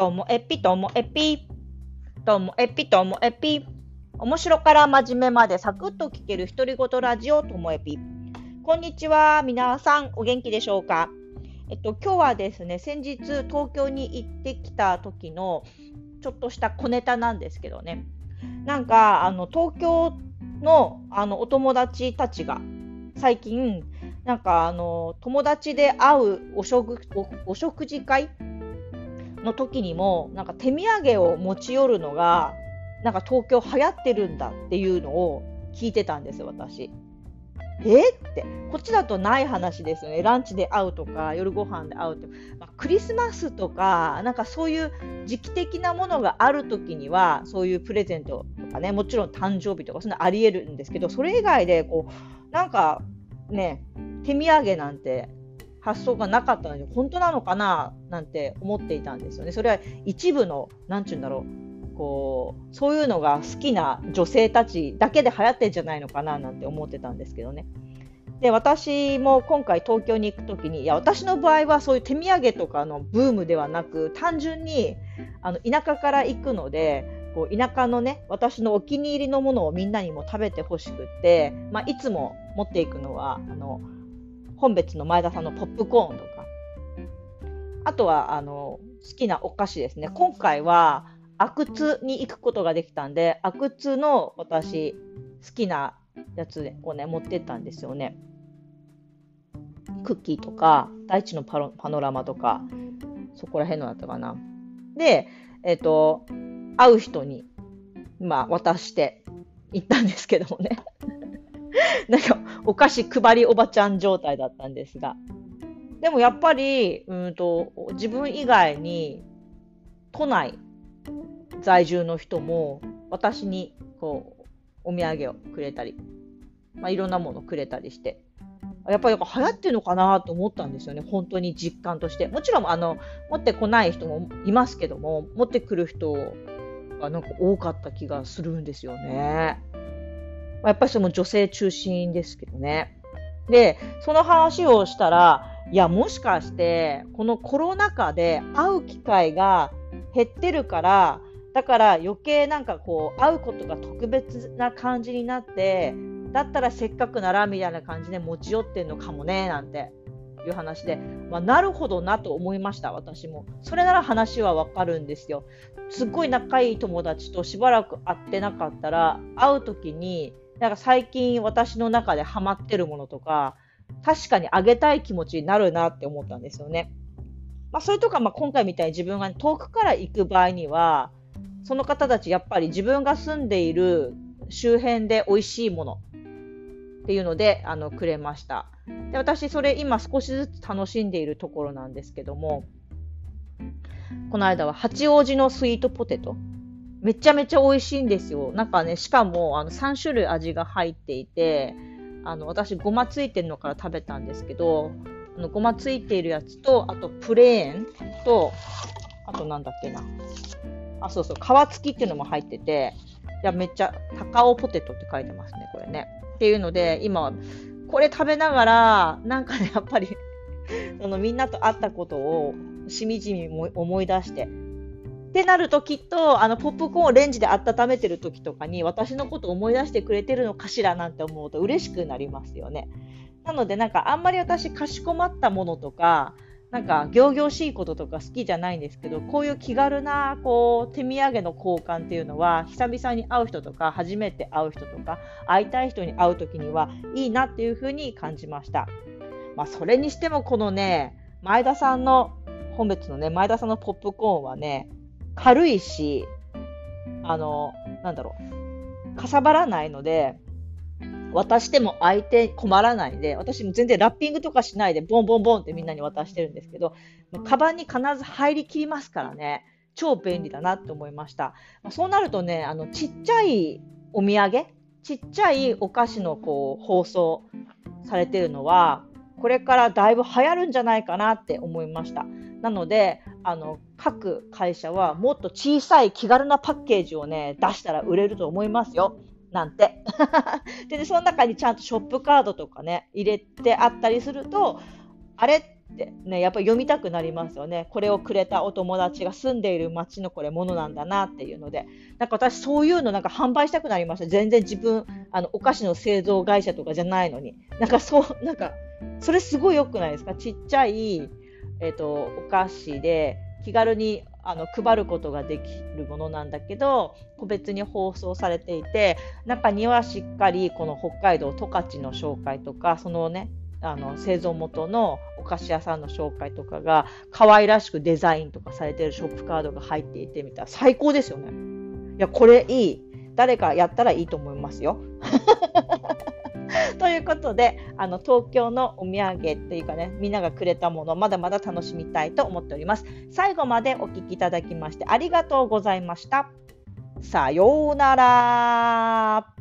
ともえぴともえぴ。ともえぴともえぴ。面白から真面目までサクッと聞ける独り言ラジオともえぴ。こんにちは。皆さんお元気でしょうか？えっと、今日はですね、先日東京に行ってきた時のちょっとした小ネタなんですけどね。なんか、あの、東京のあのお友達たちが最近、なんかあの友達で会うお食お食事会の時にも、なんか手土産を持ち寄るのが、なんか東京流行ってるんだっていうのを聞いてたんですよ、私。えって、こっちだとない話ですよね。ランチで会うとか、夜ご飯で会うって。まあ、クリスマスとか、なんかそういう時期的なものがある時には、そういうプレゼントとかね、もちろん誕生日とか、そんなあり得るんですけど、それ以外で、こう、なんかね、手土産なんて発想がなかったのに本当なのかななんて思っていたんですよね。それは一部の何て言うんだろうこうそういうのが好きな女性たちだけで流行ってんじゃないのかななんて思ってたんですけどね。で私も今回東京に行く時にいや私の場合はそういう手土産とかのブームではなく単純にあの田舎から行くのでこう田舎のね私のお気に入りのものをみんなにも食べてほしくって、まあ、いつも持っていくのはあの本別の前田さんのポップコーンとか、あとはあの好きなお菓子ですね。今回は阿久津に行くことができたんで、阿久津の私好きなやつをね、持ってったんですよね。クッキーとか、大地のパロパノラマとか、そこら辺のだったかな。で、えっ、ー、と、会う人に、まあ、渡して行ったんですけどもね。なんか、お菓子配りおばちゃん状態だったんですが。でもやっぱり、うんと、自分以外に、都内在住の人も、私に、こう、お土産をくれたり、まあ、いろんなものくれたりして、やっぱり流行ってるのかなと思ったんですよね、本当に実感として。もちろん、あの、持ってこない人もいますけども、持ってくる人がなんか多かった気がするんですよね。まあやっぱりその女性中心ですけどね。で、その話をしたら、いや、もしかして、このコロナ禍で会う機会が減ってるから、だから余計なんかこう、会うことが特別な感じになって、だったらせっかくならみたいな感じで持ち寄ってんのかもね、なんていう話で、まあ、なるほどなと思いました、私も。それなら話はわかるんですよ。すっごい仲いい友達としばらく会ってなかったら、会う時に、なんか最近私の中でハマってるものとか、確かにあげたい気持ちになるなって思ったんですよね。まあ、それとか、まあ、今回みたいに自分が遠くから行く場合には、その方たちやっぱり自分が住んでいる周辺で美味しいものっていうのであのくれました。で私それ今少しずつ楽しんでいるところなんですけどもこの間は八王子のスイートポテトめちゃめちゃ美味しいんですよ。なんかね、しかもあの3種類味が入っていて、あの私、ごまついてるのから食べたんですけど、あのごまついているやつと、あとプレーンと、あとなんだっけな。あ、そうそう、皮付きっていうのも入ってて、いや、めっちゃ、高尾ポテトって書いてますね、これね。っていうので、今、これ食べながら、なんかね、やっぱりそのみんなと会ったことをしみじみ思い出して、ってなるときっとあのポップコーンをレンジで温めてる時とかに私のことを思い出してくれてるのかしらなんて思うと嬉しくなりますよね。なのでなんかあんまり私かしこまったものとかなんか仰々しいこととか好きじゃないんですけどこういう気軽なこう手土産の交換っていうのは久々に会う人とか初めて会う人とか会いたい人に会う時にはいいなっていうふうに感じました。まあ、それにしてもこのね前田さんの本別のね前田さんのポップコーンはね軽いし、あの、なんだろう、かさばらないので、渡しても相手困らないで、私も全然ラッピングとかしないで、ボンボンボンってみんなに渡してるんですけど、カバンに必ず入りきりますからね、超便利だなって思いました。そうなるとね、あの、ちっちゃいお土産、ちっちゃいお菓子のこう、包装されてるのは、これからだいぶ流行るんじゃないかなって思いました。なので、あの各会社はもっと小さい気軽なパッケージをね出したら売れると思いますよ。なんて。で、その中にちゃんとショップカードとかね、入れてあったりすると、あれってね、やっぱり読みたくなりますよね。これをくれたお友達が住んでいる町のこれものなんだなっていうので、なんか私そういうのなんか販売したくなりました。全然自分、あの、お菓子の製造会社とかじゃないのに。なんかそう、なんか、それすごい良くないですか？ちっちゃい、えっ、ー、と、お菓子で気軽にあの配ることができるものなんだけど個別に包装されていて中にはしっかりこの北海道十勝の紹介とかそのねあの製造元のお菓子屋さんの紹介とかが可愛らしくデザインとかされてるショップカードが入っていてみたら最高ですよね。いやこれいい誰かやったらいいと思いますよ。ということであの東京のお土産っていうかねみんながくれたものまだまだ楽しみたいと思っております。最後までお聴きいただきましてありがとうございました。さようなら。